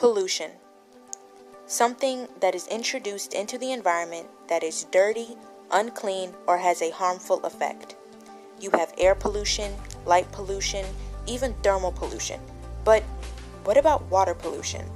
Pollution. Something that is introduced into the environment that is dirty, unclean, or has a harmful effect. You have air pollution, light pollution, even thermal pollution. But what about water pollution?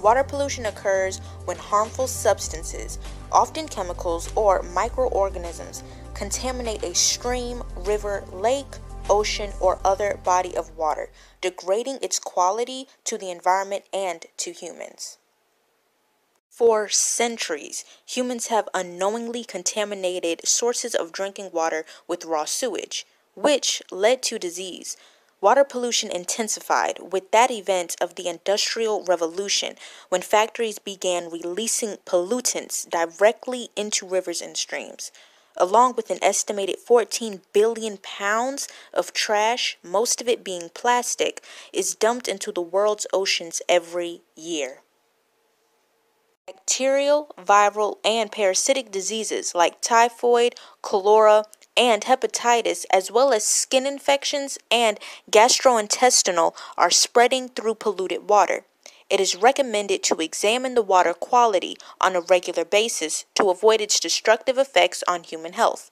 Water pollution occurs when harmful substances, often chemicals or microorganisms, contaminate a stream, river, lake, ocean, or other body of water, degrading its quality to the environment and to humans. For centuries, humans have unknowingly contaminated sources of drinking water with raw sewage, which led to disease, Water pollution intensified with that event of the Industrial Revolution when factories began releasing pollutants directly into rivers and streams. Along with an estimated 14 billion pounds of trash, most of it being plastic, is dumped into the world's oceans every year. Bacterial, viral, and parasitic diseases like typhoid, cholera, and hepatitis, as well as skin infections and gastrointestinal, are spreading through polluted water. It is recommended to examine the water quality on a regular basis to avoid its destructive effects on human health.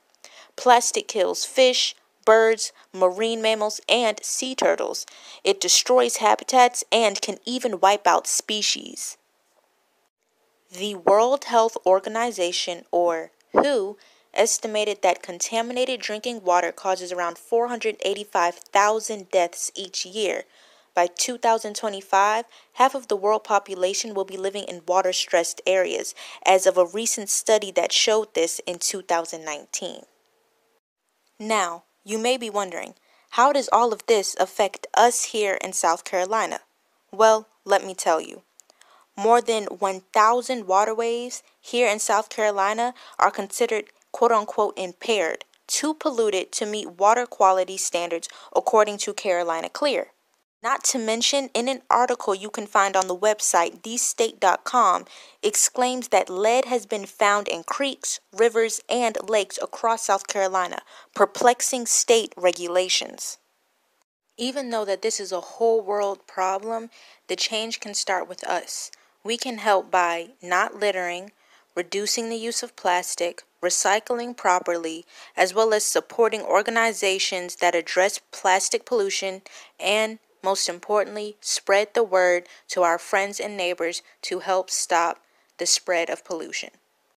Plastic kills fish, birds, marine mammals, and sea turtles. It destroys habitats and can even wipe out species. The World Health Organization, or WHO, estimated that contaminated drinking water causes around 485,000 deaths each year. By 2025, half of the world population will be living in water stressed areas, as of a recent study that showed this in 2019. Now, you may be wondering, how does all of this affect us here in South Carolina? Well, let me tell you. More than 1,000 waterways here in South Carolina are considered quote unquote impaired, too polluted to meet water quality standards according to Carolina Clear. Not to mention, in an article you can find on the website thestate.com, exclaims that lead has been found in creeks, rivers, and lakes across South Carolina, perplexing state regulations. Even though that this is a whole world problem, the change can start with us. We can help by not littering, reducing the use of plastic, recycling properly, as well as supporting organizations that address plastic pollution and, most importantly, spread the word to our friends and neighbors to help stop the spread of pollution.